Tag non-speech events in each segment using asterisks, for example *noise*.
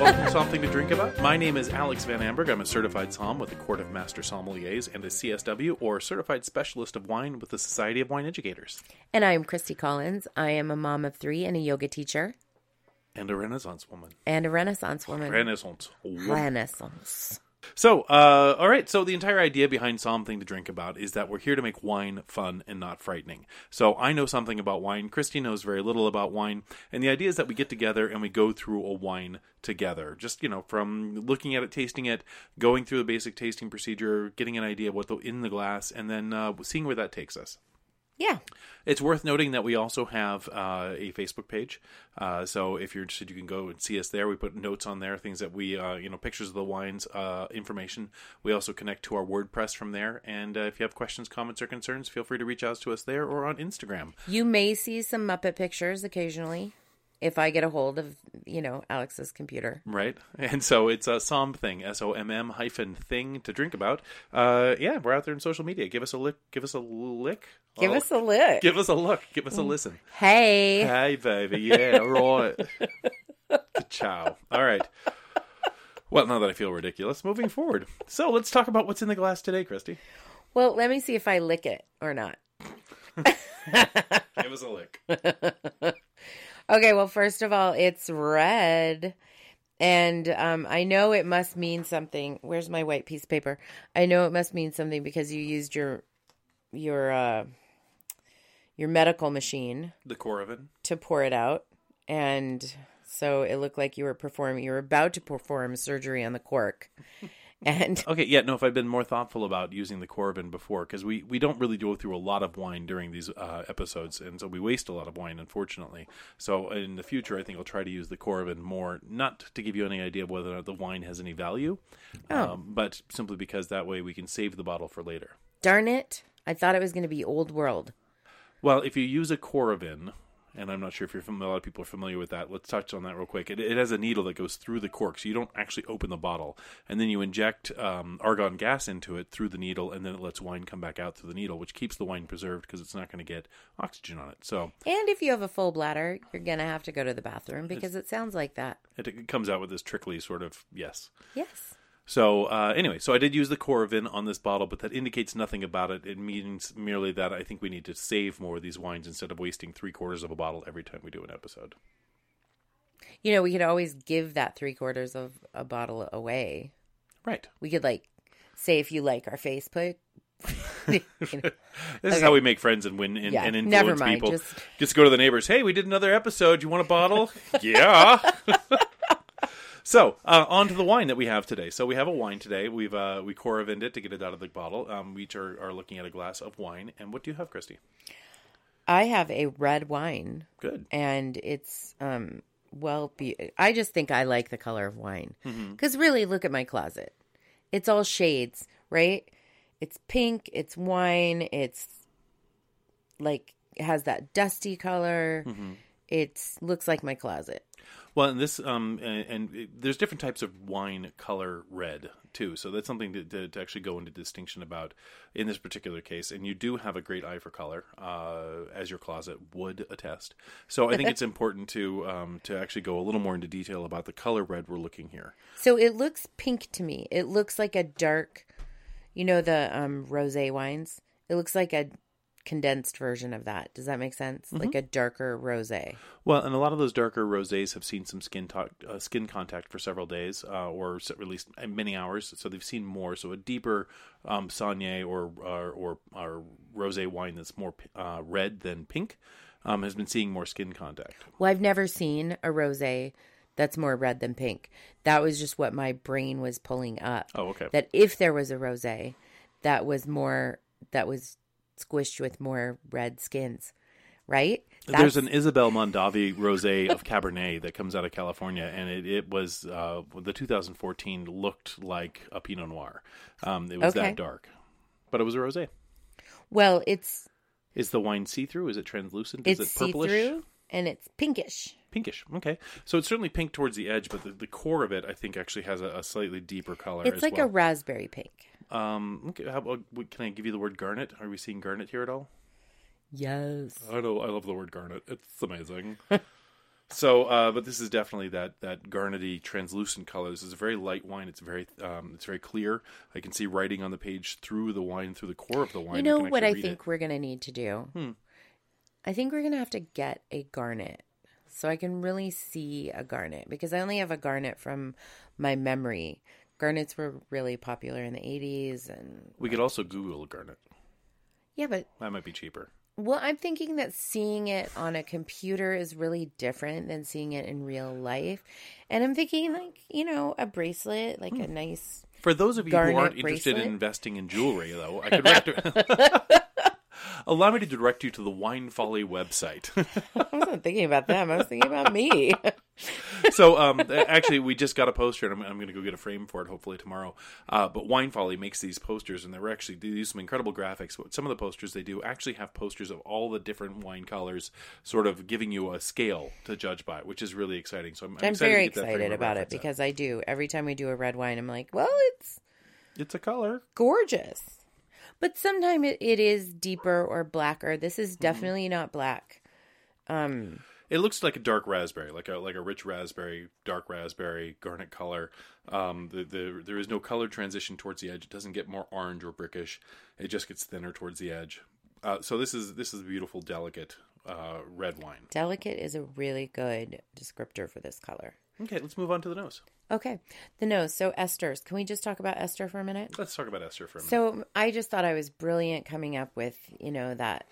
welcome to Something to Drink About. My name is Alex Van Amberg. I'm a certified somm with the Court of Master Sommeliers and a CSW, or Certified Specialist of Wine with the Society of Wine Educators. And I'm Christi Collins. I am a mom of three and a yoga teacher And a Renaissance woman. and a Renaissance woman. Renaissance woman. Renaissance. So, uh, all right. So the entire idea behind something to drink about is that we're here to make wine fun and not frightening. So I know something about wine. Christi knows very little about wine, and the idea is that we get together and we go through a wine together. Just you know, from looking at it, tasting it, going through the basic tasting procedure, getting an idea of what's in the glass, and then uh, seeing where that takes us. Yeah. It's worth noting that we also have uh, a Facebook page. Uh, so if you're interested, you can go and see us there. We put notes on there, things that we, uh, you know, pictures of the wines, uh, information. We also connect to our WordPress from there. And uh, if you have questions, comments, or concerns, feel free to reach out to us there or on Instagram. You may see some Muppet pictures occasionally if I get a hold of, you know, Alex's computer. Right, *laughs* and so it's a Somm thing, S O M M hyphen thing to drink about. Uh, yeah, we're out there in social media. Give us a lick. Give us a lick. Give Oh, us a lick. Give us a look. Give us a listen. hey. Hey, baby. Yeah, *laughs* right. Ciao. All right. Well, now that I feel ridiculous, moving forward. So let's talk about what's in the glass today, Christi. Well, let me see if I lick it or not. *laughs* Give us a lick. Okay, well, first of all, it's red. And um, I know it must mean something. Where's my white piece of paper? I know it must mean something because you used your your uh, your medical machine The Coravin. to pour it out, and so it looked like you were performing. You were about to perform surgery on the cork, *laughs* and *laughs* Okay, yeah, no, if I'd been more thoughtful about using the Coravin before, because we, we don't really go through a lot of wine during these uh, episodes, and so we waste a lot of wine, unfortunately. So in the future, I think I'll try to use the Coravin more, not to give you any idea of whether or not the wine has any value, um, but simply because that way we can save the bottle for later. darn it, I thought it was going to be old world. Well, if you use a Coravin, and I'm not sure if you're familiar, a lot of people are familiar with that. Let's touch on that real quick. It, it has a needle that goes through the cork, so you don't actually open the bottle, and then you inject um, argon gas into it through the needle, and then it lets wine come back out through the needle, which keeps the wine preserved because it's not going to get oxygen on it. So And if you have a full bladder, you're going to have to go to the bathroom because it sounds like that. it, it comes out with this trickly sort of yes. Yes. So uh, anyway, so I did use the Coravin on this bottle, but that indicates nothing about it. It means merely that I think we need to save more of these wines instead of wasting three quarters of a bottle every time we do an episode. You know, we could always give that three quarters of a bottle away. Right. We could like say if you like our Facebook. *laughs* you know, This is how we make friends and win and, Yeah, and influence mind, people. just- Just... go to the neighbors. Hey, we did another episode. You want a bottle? *laughs* yeah. *laughs* so uh, on to the wine that we have today. So we have a wine today. We've uh, we coravined it to get it out of the bottle. Um, we each are, are looking at a glass of wine. And what do you have, Christi? I have a red wine Good. and it's um well be I just think I like the color of wine. Mm-hmm. Cuz really look at my closet. It's all shades, right? It's pink, it's wine, it's like it has that dusty color. Mm-hmm. It's looks like my closet. Well, and this um and, and it- there's different types of wine color red too. So that's something to, to, to actually go into distinction about in this particular case. And you do have a great eye for color, uh, as your closet would attest. So I think it's important to um to actually go a little more into detail about the color red we're looking here. So it looks pink to me. It looks like a dark, you know, the um, rosé wines. It looks like a condensed version of that. Does that make sense? Mm-hmm. Like a darker rosé. Well, and a lot of those darker rosés have seen some skin to- uh, skin contact for several days, uh, or at least many hours. So they've seen more. So a deeper um, saignée or or, or, or rosé wine that's more uh, red than pink um, has been seeing more skin contact. Well, I've never seen a rosé that's more red than pink. That was just what my brain was pulling up. Oh, okay. That if there was a rosé that was more that was squished with more red skins, right? There's an Isabel Mondavi rosé of Cabernet that comes out of California, and it, it was uh, the 2014 looked like a Pinot Noir. Um, it was Okay. that dark, but it was a rosé. well, it's Is the wine see through? Is it translucent? Is it's it see purplish? through and it's pinkish. Pinkish. Okay, so it's certainly pink towards the edge, but the, the core of it, I think, actually has a, a slightly deeper color. It's like well. a raspberry pink. Um, okay, how about, can I give you the word garnet? Are we seeing garnet here at all? Yes. I know. I love the word garnet. It's amazing. *laughs* So, uh, but this is definitely that that garnety, translucent color. This is a very light wine. It's very um, it's very clear. I can see writing on the page through the wine, through the core of the wine. You know can what I think it. we're going to need to do? Hmm. I think we're going to have to get a garnet so I can really see a garnet because I only have a garnet from my memory. Garnets were really popular in the 80s and We could also Google garnet. yeah, but That might be cheaper. well, I'm thinking that seeing it on a computer is really different than seeing it in real life. And I'm thinking like, you know, a bracelet, like hmm. a nice For those of you who Garnet aren't interested bracelet? in investing in jewelry, though, I could *laughs* rec- *laughs* allow me to direct you to the Wine Folly website. *laughs* I wasn't thinking about them. I was thinking about me. *laughs* so, um, actually, we just got a poster, and I'm, I'm going to go get a frame for it hopefully tomorrow. Uh, but Wine Folly makes these posters, and they're actually they use some incredible graphics. But some of the posters they do actually have posters of all the different wine colors, sort of giving you a scale to judge by, which is really exciting. So I'm, I'm, I'm excited very to get that excited about it reference out. because I do. Every time we do a red wine, I'm like, well, it's it's a color. gorgeous. But sometimes it, it is deeper or blacker. This is Mm-hmm. definitely not black. Um, It looks like a dark raspberry, like a like a rich raspberry, dark raspberry, garnet color. Um, the, the there is no color transition towards the edge. It doesn't get more orange or brickish. It just gets thinner towards the edge. Uh, so this is this is a beautiful, delicate uh, red wine. delicate is a really good descriptor for this color. Okay, let's move on to the nose. Okay, the nose. So esters. Can we just talk about Esther for a minute? Let's talk about Esther for a minute. So I just thought I was brilliant coming up with you know that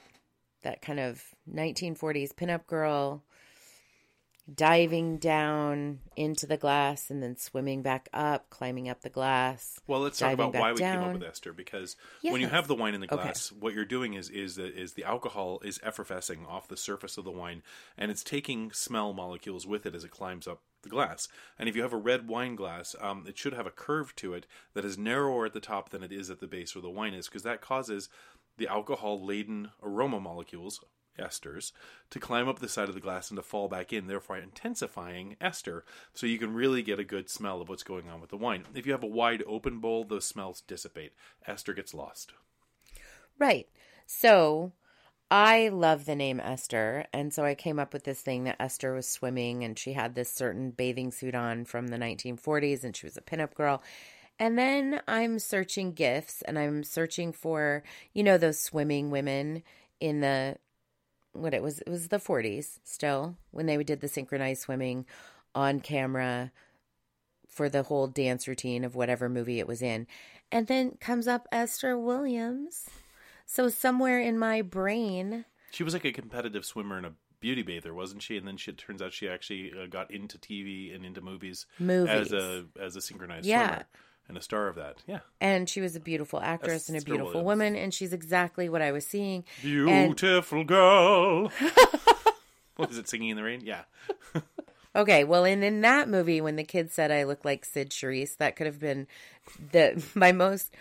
that kind of 1940s pinup girl diving down into the glass and then swimming back up, climbing up the glass. Well, let's talk about why we came up with Esther because when you have the wine in the Okay. glass, what you're doing is is that is the alcohol is effervescing off the surface of the wine, and it's taking smell molecules with it as it climbs up the glass. And if you have a red wine glass, um, it should have a curve to it that is narrower at the top than it is at the base where the wine is, because that causes the alcohol laden aroma molecules esters to climb up the side of the glass and to fall back in, therefore intensifying ester, so you can really get a good smell of what's going on with the wine. If you have a wide open bowl, those smells dissipate. Ester gets lost. Right. So I love the name Esther. And so I came up with this thing that Esther was swimming and she had this certain bathing suit on from the 1940s and she was a pinup girl. And then I'm searching gifts and I'm searching for, you know, those swimming women in the, what it was, it was the 40s still when they did the synchronized swimming on camera for the whole dance routine of whatever movie it was in. And then comes up Esther Williams. So somewhere in my brain, She was like a competitive swimmer and a beauty bather, wasn't she? And then she, it turns out she actually uh, got into TV and into movies, Movies. as a as a synchronized Yeah. swimmer and a star of that. Yeah, and she was a beautiful actress and a beautiful Williams. woman, and she's exactly what I was seeing. beautiful girl. *laughs* what is it? Singing in the rain? Yeah. *laughs* Okay, well, and in that movie, when the kid said I look like Cyd Charisse, that could have been the *laughs* my most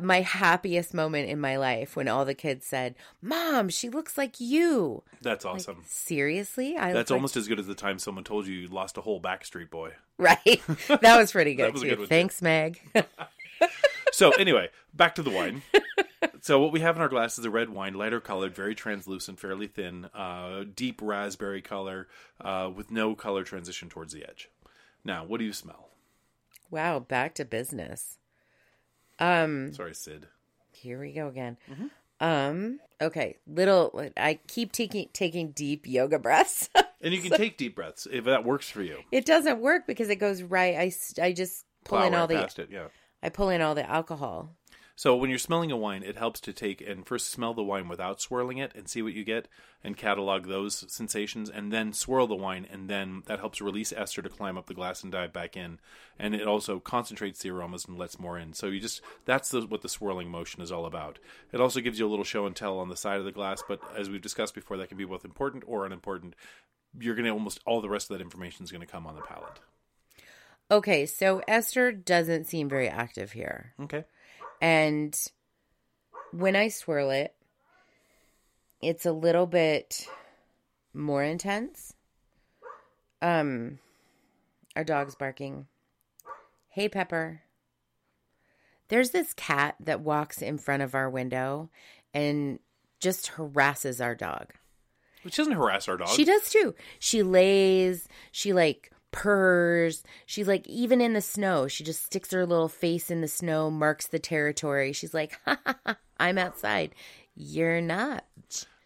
my happiest moment in my life when all the kids said, "Mom, she looks like you." That's awesome. Seriously, I That's almost as good as the time someone told you you lost a whole Backstreet Boy. Right. That was pretty *laughs* good was a too. good one, too. Thanks, Meg. *laughs* So anyway, back to the wine. So what we have in our glass is a red wine, lighter colored, very translucent, fairly thin, uh, deep raspberry color, uh, with no color transition towards the edge. Now, what do you smell? wow, back to business. Um, Sorry, Cyd. here we go again. Mm-hmm. Um, okay, little. I keep taking taking deep yoga breaths. *laughs* And you can take deep breaths if that works for you. it doesn't work because it goes right. I, I just pull Plow in all the it, yeah. I pull in all the alcohol. So when you're smelling a wine, it helps to take and first smell the wine without swirling it and see what you get and catalog those sensations and then swirl the wine and then that helps release ester to climb up the glass and dive back in and it also concentrates the aromas and lets more in. So you just that's the, what the swirling motion is all about. It also gives you a little show and tell on the side of the glass, but as we've discussed before, that can be both important or unimportant. You're going to almost all the rest of that information is going to come on the palate. Okay, so Esther doesn't seem very active here. Okay. And when I swirl it, it's a little bit more intense. Um our dog's barking. Hey Pepper. There's this cat that walks in front of our window and just harasses our dog. She doesn't harass our dog. She does too. She lays, she like purrs. She's like even in the snow, she just sticks her little face in the snow, marks the territory. She's like, ha, ha, ha, I'm outside. You're not.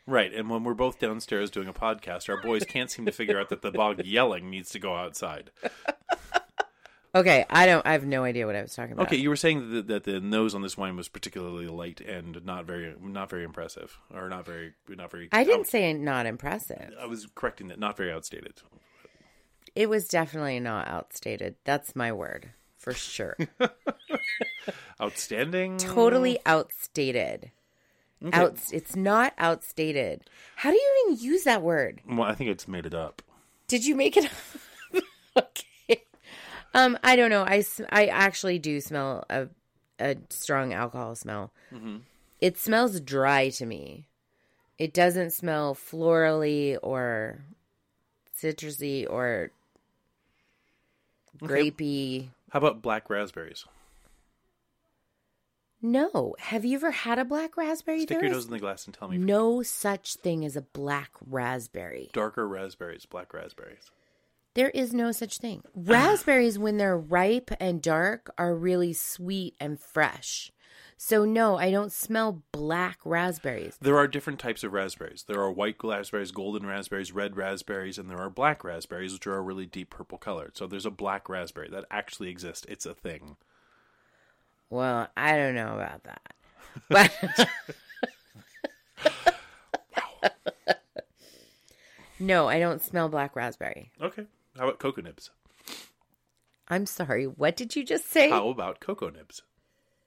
Right, and when we're both downstairs doing a podcast, our boys can't seem to figure out that the dog yelling needs to go outside. Okay, I don't I have no idea what I was talking about. Okay, you were saying that, that the nose on this wine was particularly light and not very not very impressive, or not very not very. I didn't out- say not impressive. I was correcting that, not very outstated. It was definitely not outstated. That's my word. For sure. *laughs* Outstanding. totally outstated. Out it's not outstated. How do you even use that word? Well, I think it's made it up. Did you make it up? *laughs* okay. Um, I don't know. I, I actually do smell a a strong alcohol smell. It smells dry to me. It doesn't smell florally or citrusy or grapey. How about black raspberries? No. Have you ever had a black raspberry? Stick There your is nose in the glass and tell me. no such thing as a black raspberry. Darker raspberries, black raspberries. There is no such thing. Raspberries, when they're ripe and dark, are really sweet and fresh. So, no, I don't smell black raspberries. There are different types of raspberries. There are white raspberries, golden raspberries, red raspberries, and there are black raspberries, which are a really deep purple color. So there's a black raspberry that actually exists. It's a thing. Well, I don't know about that. *laughs* But. *laughs* no, I don't smell black raspberry. Okay. How about cocoa nibs? I'm sorry. What did you just say? How about cocoa nibs?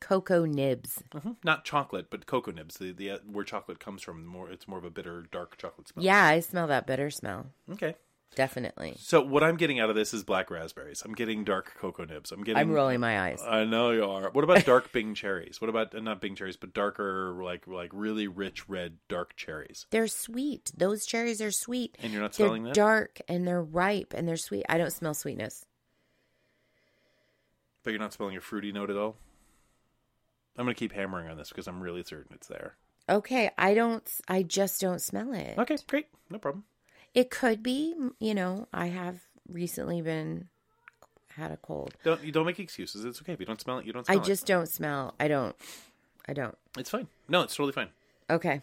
Cocoa nibs. hmm Not chocolate, but cocoa nibs. The, the uh, where chocolate comes from, more it's more of a bitter, dark chocolate smell. Yeah, I smell that bitter smell. Okay. Definitely. So what I'm getting out of this is black raspberries. I'm getting dark cocoa nibs. I'm getting. I'm rolling my eyes. I know you are. What about dark *laughs* Bing cherries? What about uh, not Bing cherries, but darker, like like really rich red dark cherries? They're sweet. Those cherries are sweet. And you're not They're smelling that? dark and they're ripe and they're sweet. I don't smell sweetness. But you're not smelling a fruity note at all. I'm gonna keep hammering on this because I'm really certain it's there. Okay, I don't. I just don't smell it. Okay, great, no problem. It could be. You know, I have recently been had a cold. Don't you don't make excuses. It's okay if you don't smell it. You don't. I Smell just don't smell. I don't. I don't. It's fine. No, it's totally fine. Okay.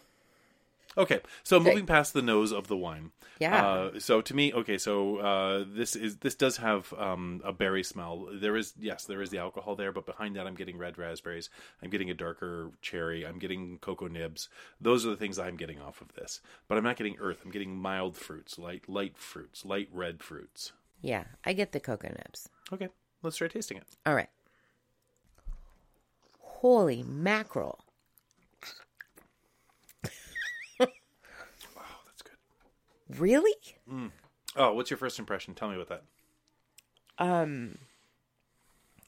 Okay, so moving past the nose of the wine. Yeah. Uh, so to me, okay, so uh, this is this does have um, a berry smell. There is yes, there is the alcohol there, but behind that, I'm getting red raspberries. I'm getting a darker cherry. I'm getting cocoa nibs. Those are the things I'm getting off of this. But I'm not getting earth. I'm getting mild fruits, light light fruits, light red fruits. Yeah, I get the cocoa nibs. Okay, let's try tasting it. All right. Holy mackerel! Oh, that's good. Really? Oh, what's your first impression? Tell me about that. Um.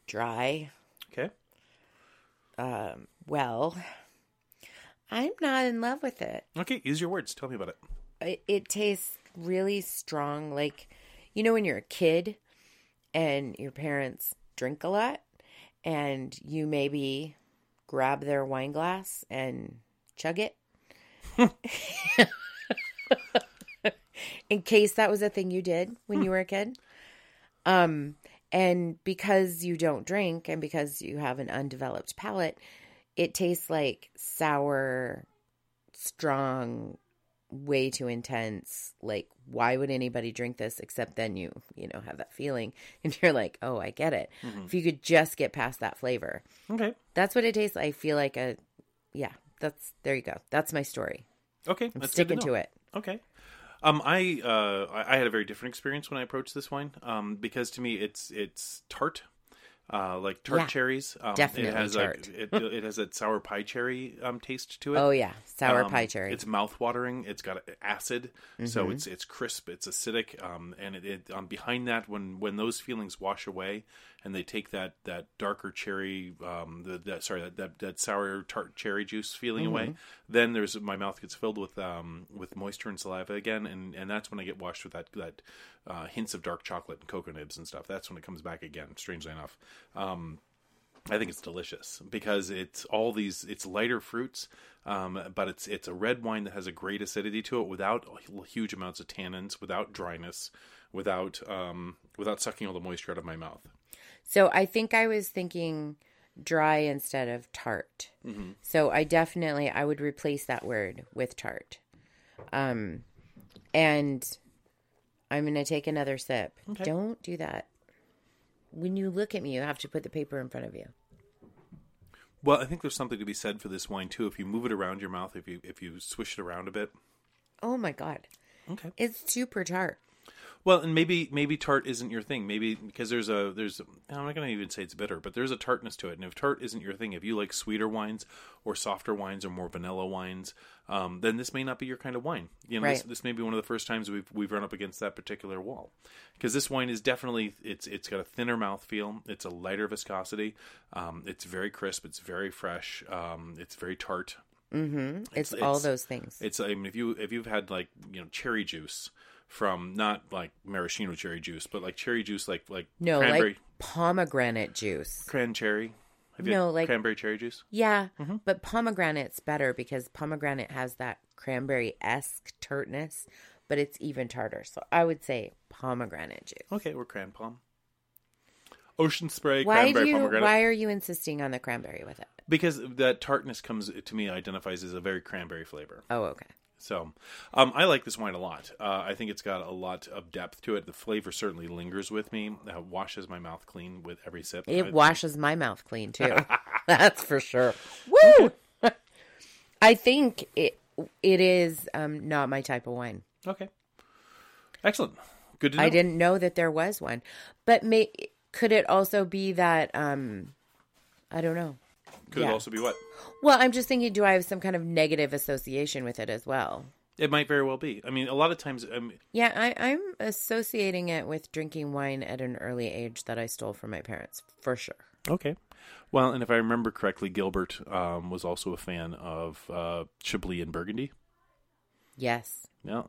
Dry. Okay. Um. Well, I'm not in love with it. Okay, use your words. Tell me about it. it, it tastes really strong like you know when you're a kid and your parents drink a lot and you maybe grab their wine glass and chug it *laughs* *laughs* in case that was a thing you did when you were a kid um and because you don't drink and because you have an undeveloped palate it tastes like sour strong way too intense like why would anybody drink this except then you you know have that feeling *laughs* and you're like oh i get it if you could just get past that flavor Okay. that's what it tastes i feel like a yeah that's there you go that's my story Okay. i'm sticking know. to it Okay. Um, I uh, I had a very different experience when I approached this wine. Um, because to me, it's it's tart, uh, like tart Yeah, cherries. Um, definitely *laughs* it has tart. A, it, it has that sour pie cherry um taste to it. oh yeah sour Um, pie cherry It's mouth-watering. It's got acid, Mm-hmm. so it's it's crisp. It's acidic, um, and it, it um, behind that, when when those feelings wash away, and they take that that darker cherry, um, the that sorry that that, that sour tart cherry juice feeling Mm-hmm. away, then there's my mouth gets filled with um with moisture and saliva again, and and that's when I get washed with that that uh, hints of dark chocolate and cocoa nibs and stuff. That's when it comes back again. Strangely enough. Um, I think it's delicious because it's all these it's lighter fruits, um, but it's it's a red wine that has a great acidity to it without huge amounts of tannins, without dryness, without um, without sucking all the moisture out of my mouth. So I think I was thinking dry instead of tart. Mm-hmm. So I definitely I would replace that word with tart. Um, and I'm gonna take another sip. Okay. Don't do that. When you look at me, you have to put the paper in front of you. Well, I think there's something to be said for this wine too. If you move it around your mouth, if you if you swish it around a bit. Oh my god, Okay. it's super tart. Well, and maybe maybe tart isn't your thing. Maybe because there's a there's I'm not going to even say it's bitter, but there's a tartness to it. And if tart isn't your thing, if you like sweeter wines or softer wines or more vanilla wines, um, then this may not be your kind of wine. You know, this, Right. this may be one of the first times we've we've run up against that particular wall. Because this wine is definitely it's it's got a thinner mouthfeel. It's a lighter viscosity. Um, it's very crisp. It's very fresh. Um, it's very tart. Mm-hmm. It's, It's- all it's- those things. It's I mean if you if you've had like you know cherry juice from not like maraschino cherry juice, but like cherry juice like like no, cranberry like pomegranate juice. cranberry. Have you No, like- cranberry cherry juice. Yeah, Mm-hmm. but pomegranate's better because pomegranate has that cranberry esque tartness, but it's even tarter. So I would say pomegranate juice. Okay, we're cran palm. Ocean spray, Why do cranberry you? pomegranate. Why are you insisting on the cranberry with it? Because that tartness comes to me identifies as a very cranberry flavor. Oh, okay. So, um, I like this wine a lot. Uh, I think it's got a lot of depth to it. The flavor certainly lingers with me. Uh, washes my mouth clean with every sip. It I- washes my mouth clean too. *laughs* That's for sure. Woo! *laughs* I think it it is um, not my type of wine. okay. Excellent. Good to know. I didn't know that there was one, but may could it also be that um, I don't know. Could yeah. also be what? Well, I'm just thinking, do I have some kind of negative association with it as well? It might very well be. I mean, a lot of times, um, Yeah, I, I'm associating it with drinking wine at an early age that I stole from my parents, for sure. Okay. Well, and if I remember correctly, Gilbert um, was also a fan of uh, Chablis and Burgundy. Yes. Yeah.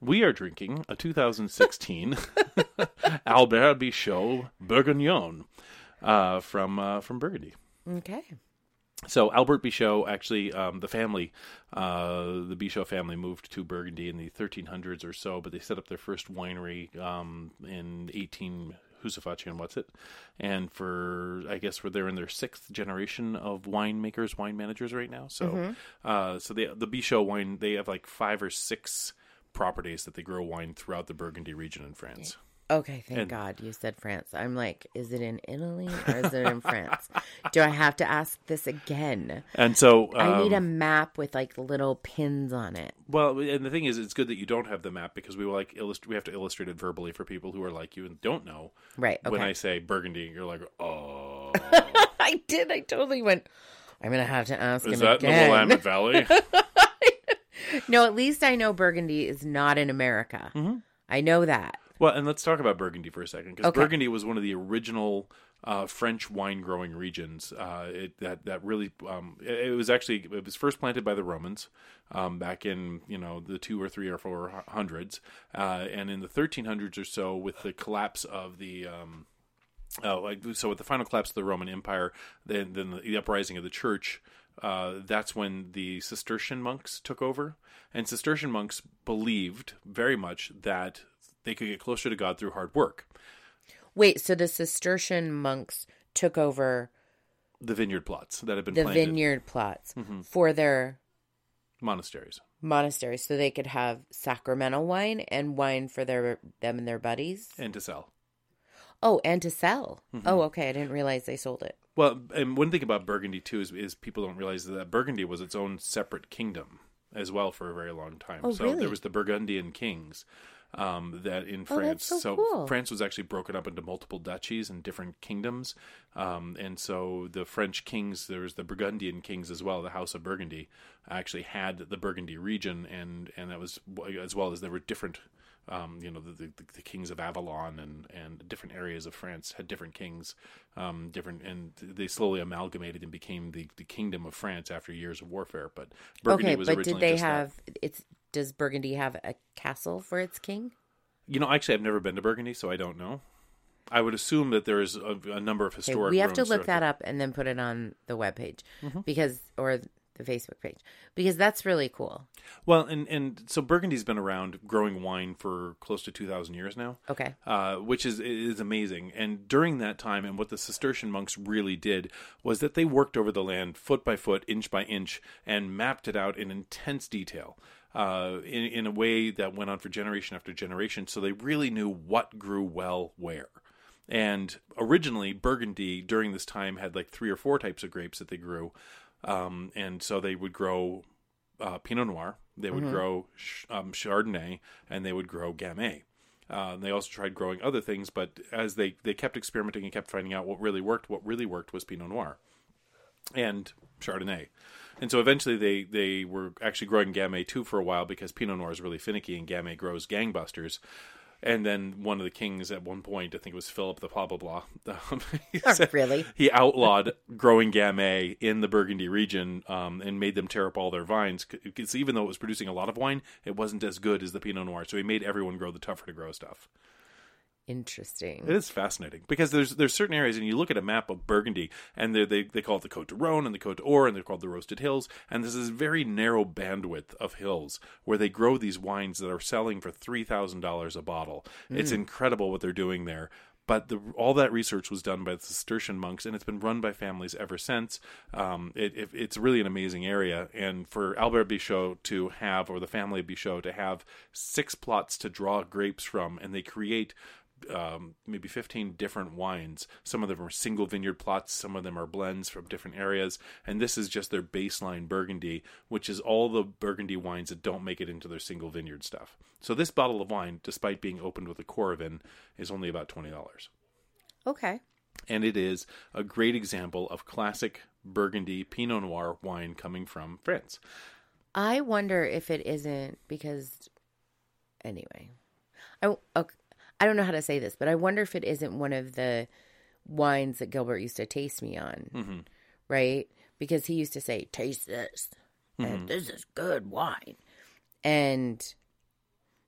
We are drinking a 2016 *laughs* Albert Bichot Bourguignon uh, from uh, from Burgundy. Okay. So Albert Bichot, actually, um, the family, uh, the Bichot family, moved to Burgundy in the 1300s or so, but they set up their first winery um, in 18 Husafachi and what's it, and for I guess we're they're in their sixth generation of winemakers, wine managers right now. So, uh, so they, the Bichot wine, they have like five or six properties that they grow wine throughout the Burgundy region in France. Okay, thank And- God you said France. I'm like, is it in Italy or is it in *laughs* France? Do I have to ask this again? And so I need a um, map with like little pins on it. Well, and the thing is, it's good that you don't have the map because we will like we have to illustrate it verbally for people who are like you and don't know. Right. Okay. When I say Burgundy, you're like, oh, *laughs* I did. I totally went. I'm gonna have to ask is that in the again. Willamette Valley? *laughs* no, at least I know Burgundy is not in America. Mm-hmm. I know that. Well, and let's talk about Burgundy for a second because Okay. Burgundy was one of the original uh, French wine growing regions. Uh, it, that that really um, it, it was actually it was first planted by the Romans um, back in you know the two or three or four hundreds, uh, and in the 1300s or so, with the collapse of the um, Oh, like so with the final collapse of the Roman Empire, then then the uprising of the church, uh, that's when the Cistercian monks took over, and Cistercian monks believed very much that they could get closer to God through hard work. Wait, so the Cistercian monks took over The vineyard plots that had been the planted, Mm-hmm. vineyard plots for their monasteries. Monasteries, so they could have sacramental wine and wine for their them and their buddies. and to sell. Oh, and to sell. Mm-hmm. Oh, okay. I didn't realize they sold it. Well, and one thing about Burgundy too is, is people don't realize that Burgundy was its own separate kingdom as well for a very long time. Oh, so really? there was the Burgundian kings um, that in Oh, France. that's so cool. France was actually broken up into multiple duchies and different kingdoms, um, and so the French kings, there was the Burgundian kings as well. The House of Burgundy actually had the Burgundy region, and and that was as well as there were different. Um, you know the, the the kings of Avalon and and different areas of France had different kings, um, different and they slowly amalgamated and became the, the kingdom of France after years of warfare. But Burgundy okay, was but originally did they just that. have it's does Burgundy have a castle for its king? You know, actually, I've never been to Burgundy, so I don't know. I would assume that there is a, a number of Okay, historic. we have to look that up and then put it on the webpage Mm-hmm. because or the Facebook page because that's really cool. Well, and and so Burgundy's been around growing wine for close to two thousand years now. Okay. uh, which is is amazing. And during that time, and what the Cistercian monks really did was that they worked over the land foot by foot, inch by inch, and mapped it out in intense detail. Uh, in, in a way that went on for generation after generation, so they really knew what grew well where. And originally, Burgundy during this time had like three or four types of grapes that they grew, um, and so they would grow uh, Pinot Noir, they would grow um, Chardonnay, and they would grow Gamay. Uh, they also tried growing other things, but as they, they kept experimenting and kept finding out what really worked, what really worked was Pinot Noir and Chardonnay. And so eventually they, they were actually growing Gamay too for a while because Pinot Noir is really finicky and Gamay grows gangbusters. And then one of the kings at one point, I think it was Philip the blah blah *laughs* blah, um, he said- really? he outlawed growing Gamay in the Burgundy region um, and made them tear up all their vines. Because even though it was producing a lot of wine, it wasn't as good as the Pinot Noir. So he made everyone grow the tougher to grow stuff. Interesting. It is fascinating because there's there's certain areas, and you look at a map of Burgundy, and they they they call it the Côte de Rhône and the Côte d'Or, and they're called the Roasted Hills, and there's this very narrow bandwidth of hills where they grow these wines that are selling for three thousand dollars a bottle. It's incredible what they're doing there. But the, all that research was done by the Cistercian monks, and it's been run by families ever since. Um, it, it, it's really an amazing area, and for Albert Bichot to have, or the family of Bichot to have six plots to draw grapes from, and they create um, maybe 15 different wines. Some of them are single vineyard plots, some of them are blends from different areas, and this is just their baseline Burgundy, which is all the Burgundy wines that don't make it into their single vineyard stuff. So this bottle of wine, despite being opened with a Coravin, is only about $20. Okay. And it is a great example of classic Burgundy Pinot Noir wine coming from France. I wonder if it isn't because anyway. I okay, I don't know how to say this, but I wonder if it isn't one of the wines that Gilbert used to taste me on. Mm-hmm. Right? Because he used to say, "Taste this." And this is good wine. And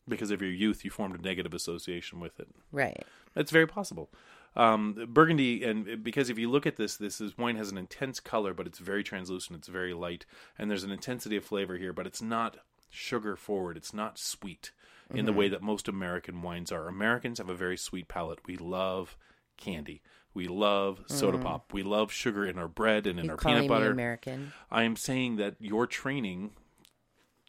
Because of your youth, you formed a negative association with it. right. It's very possible. Um, Burgundy, and because if you look at this, this is wine has an intense color, but it's very translucent. It's very light, and there's an intensity of flavor here, but it's not sugar forward. It's not sweet in the way mm-hmm. that most American wines are. Americans have a very sweet palate. We love candy. We love soda mm. pop. We love sugar in our bread and in You our peanut butter. American? I am saying that your training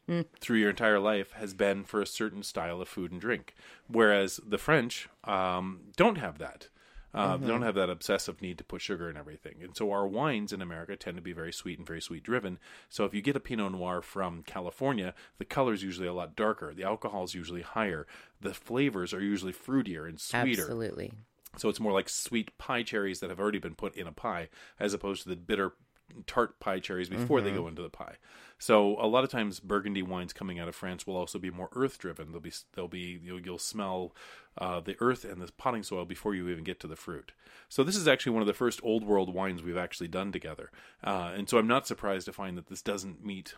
hmm. through your entire life has been for a certain style of food and drink, whereas the French um, don't have that. Uh, They don't have that obsessive need to put sugar in everything, and so our wines in America tend to be very sweet and very sweet driven. So if you get a Pinot Noir from California, the color is usually a lot darker, the alcohol is usually higher, the flavors are usually fruitier and sweeter. Absolutely. So it's more like sweet pie cherries that have already been put in a pie, as opposed to the bitter tart pie cherries before they go into the pie. So a lot of times Burgundy wines coming out of France will also be more earth driven. They'll be they'll be you'll, you'll smell uh, the earth and the potting soil before you even get to the fruit. So this is actually one of the first old world wines we've actually done together, uh, and so I'm not surprised to find that this doesn't meet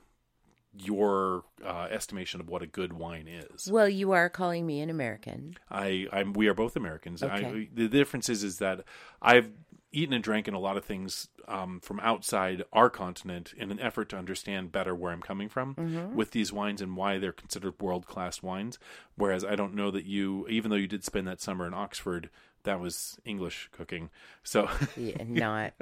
your uh, estimation of what a good wine is. Well, you are calling me an American. I, I'm. We are both Americans. I, the difference is, is that I've eaten and drank in a lot of things um, from outside our continent in an effort to understand better where I'm coming from Mm-hmm. with these wines and why they're considered world class wines. Whereas I don't know that you, even though you did spend that summer in Oxford, that was English cooking. So, Yeah, *laughs* not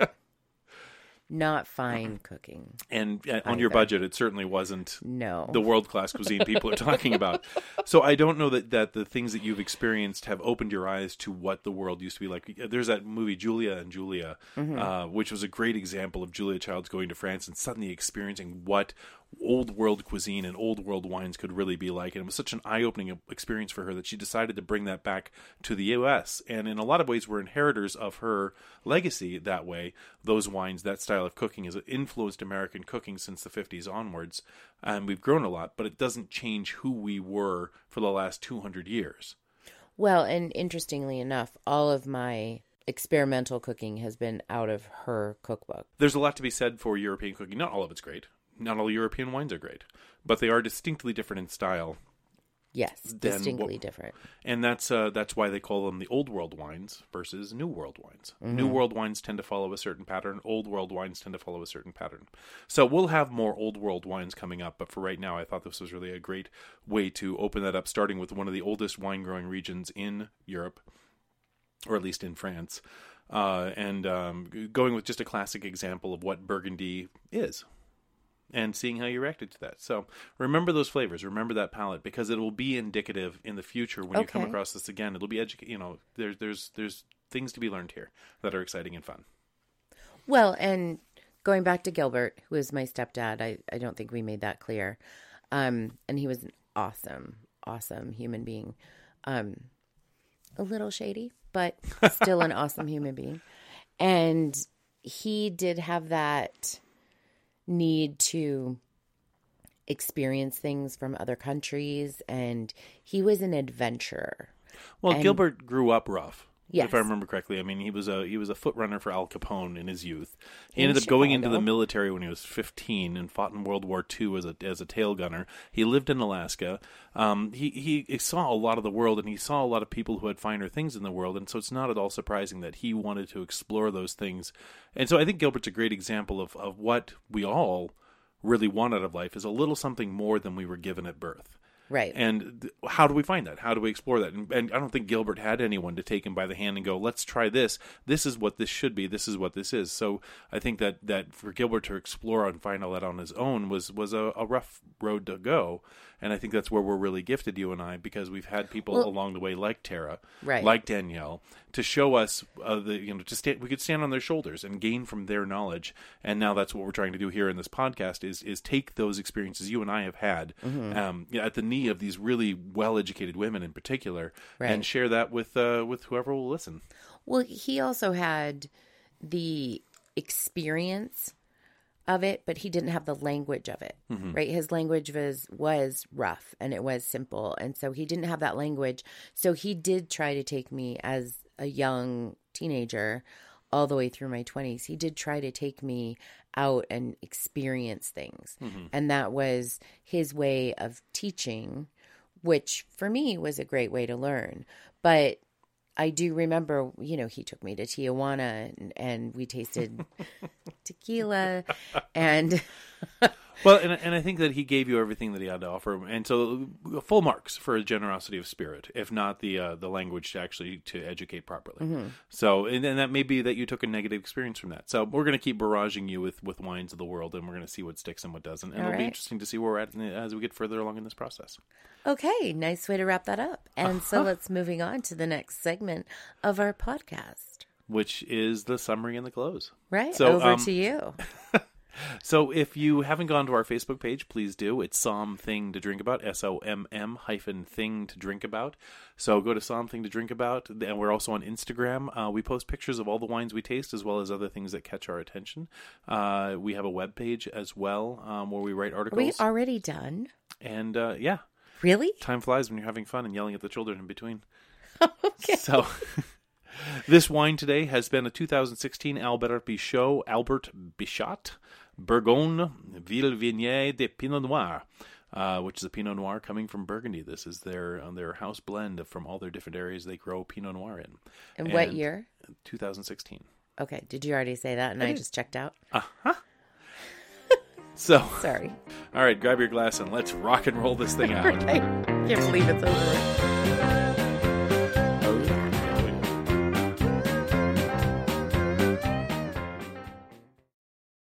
not fine cooking. and uh, on your budget, it certainly wasn't No. the world class cuisine people are *laughs* talking about. So I don't know that, that the things that you've experienced have opened your eyes to what the world used to be like. There's that movie Julia and Julia, uh, which was a great example of Julia Childs going to France and suddenly experiencing what old world cuisine and old world wines could really be like. And it was such an eye opening experience for her that she decided to bring that back to the U.S. And in a lot of ways, we're inheritors of her legacy that way. Those wines, that style of cooking, has influenced American cooking since the 50s onwards. And we've grown a lot, but it doesn't change who we were for the last 200 years. Well, and interestingly enough, all of my experimental cooking has been out of her cookbook. There's a lot to be said for European cooking. Not all of it's great. Not all European wines are great, but they are distinctly different in style Yes, distinctly what- different. and that's uh, that's why they call them the old world wines versus new world wines. New world wines tend to follow a certain pattern. Old world wines tend to follow a certain pattern. So we'll have more old world wines coming up, but for right now, I thought this was really a great way to open that up, starting with one of the oldest wine growing regions in Europe, or at least in France, uh, and um, going with just a classic example of what Burgundy is and seeing how you reacted to that. So remember those flavors, remember that palate because it will be indicative in the future when you come across this again. It'll be educate. You know, there's there's there's things to be learned here that are exciting and fun. Well, and going back to Gilbert, who is my stepdad, I, I don't think we made that clear. Um, and he was an awesome, awesome human being. Um, a little shady, but still an *laughs* awesome human being. And he did have that need to experience things from other countries, and he was an adventurer. Well, And- Gilbert grew up rough. Yes. If I remember correctly, I mean he was a he was a foot runner for Al Capone in his youth. He In ended up going into the military when he was 15 and fought in World War II as a as a tail gunner. He lived in Alaska. Um, he, he he saw a lot of the world and he saw a lot of people who had finer things in the world, and so it's not at all surprising that he wanted to explore those things. And so I think Gilbert's a great example of of what we all really want out of life is a little something more than we were given at birth. Right. And th- how do we find that? How do we explore that? And, and I don't think Gilbert had anyone to take him by the hand and go, "Let's try this. This is what this should be. This is what this is." So I think that that for Gilbert to explore and find all that on his own was was a, a rough road to go. And I think that's where we're really gifted, you and I, because we've had people Well- along the way like Tara, Right. like Danielle, to show us uh, the you know to stand. We could stand on their shoulders and gain from their knowledge. And now that's what we're trying to do here in this podcast is is take those experiences you and I have had Mm-hmm. um, at the knee of these really well educated women in particular, Right. and share that with uh, with whoever will listen. Well, he also had the experience of it, but he didn't have the language of it. Right? His language was was rough and it was simple, and so he didn't have that language. So he did try to take me as a young teenager all the way through my 20s. He did try to take me out and experience things. Mm-hmm. And that was his way of teaching, which for me was a great way to learn. But I do remember, you know, he took me to Tijuana and, and we tasted *laughs* tequila and *laughs* Well, and, and I think that he gave you everything that he had to offer, and so full marks for generosity of spirit, if not the uh, the language to actually to educate properly. Mm-hmm. So, and, and that may be that you took a negative experience from that. So, we're going to keep barraging you with with wines of the world, and we're going to see what sticks and what doesn't, and All it'll be interesting to see where we're at as we get further along in this process. okay, nice way to wrap that up. And Uh-huh. so let's moving on to the next segment of our podcast. Which is the summary and the close. Right? So, Over um, to you. *laughs* So if you haven't gone to our Facebook page, please do. It's Somm Thing to Drink About, S O M M hyphen Thing to Drink About. So go to Somm Thing to Drink About, and we're also on Instagram. Uh, we post pictures of all the wines we taste, as well as other things that catch our attention. Uh, we have a web page as well um, where we write Are we articles. already done? and uh, yeah, Really? time flies when you're having fun and yelling at the children in between. *laughs* Okay. So, *laughs* this wine today has been a 2016 Albert Bichot, Albert Bichat, Bourgogne Vieilles Vignes de Pinot Noir, uh, which is a Pinot Noir coming from Burgundy. This is their uh, their house blend from all their different areas they grow Pinot Noir in. And what year? 2016. Okay. Did you already say that? And I, did. just checked out. Uh huh. So, Sorry. all right, grab your glass and let's rock and roll this thing out. *laughs* I can't believe it's over.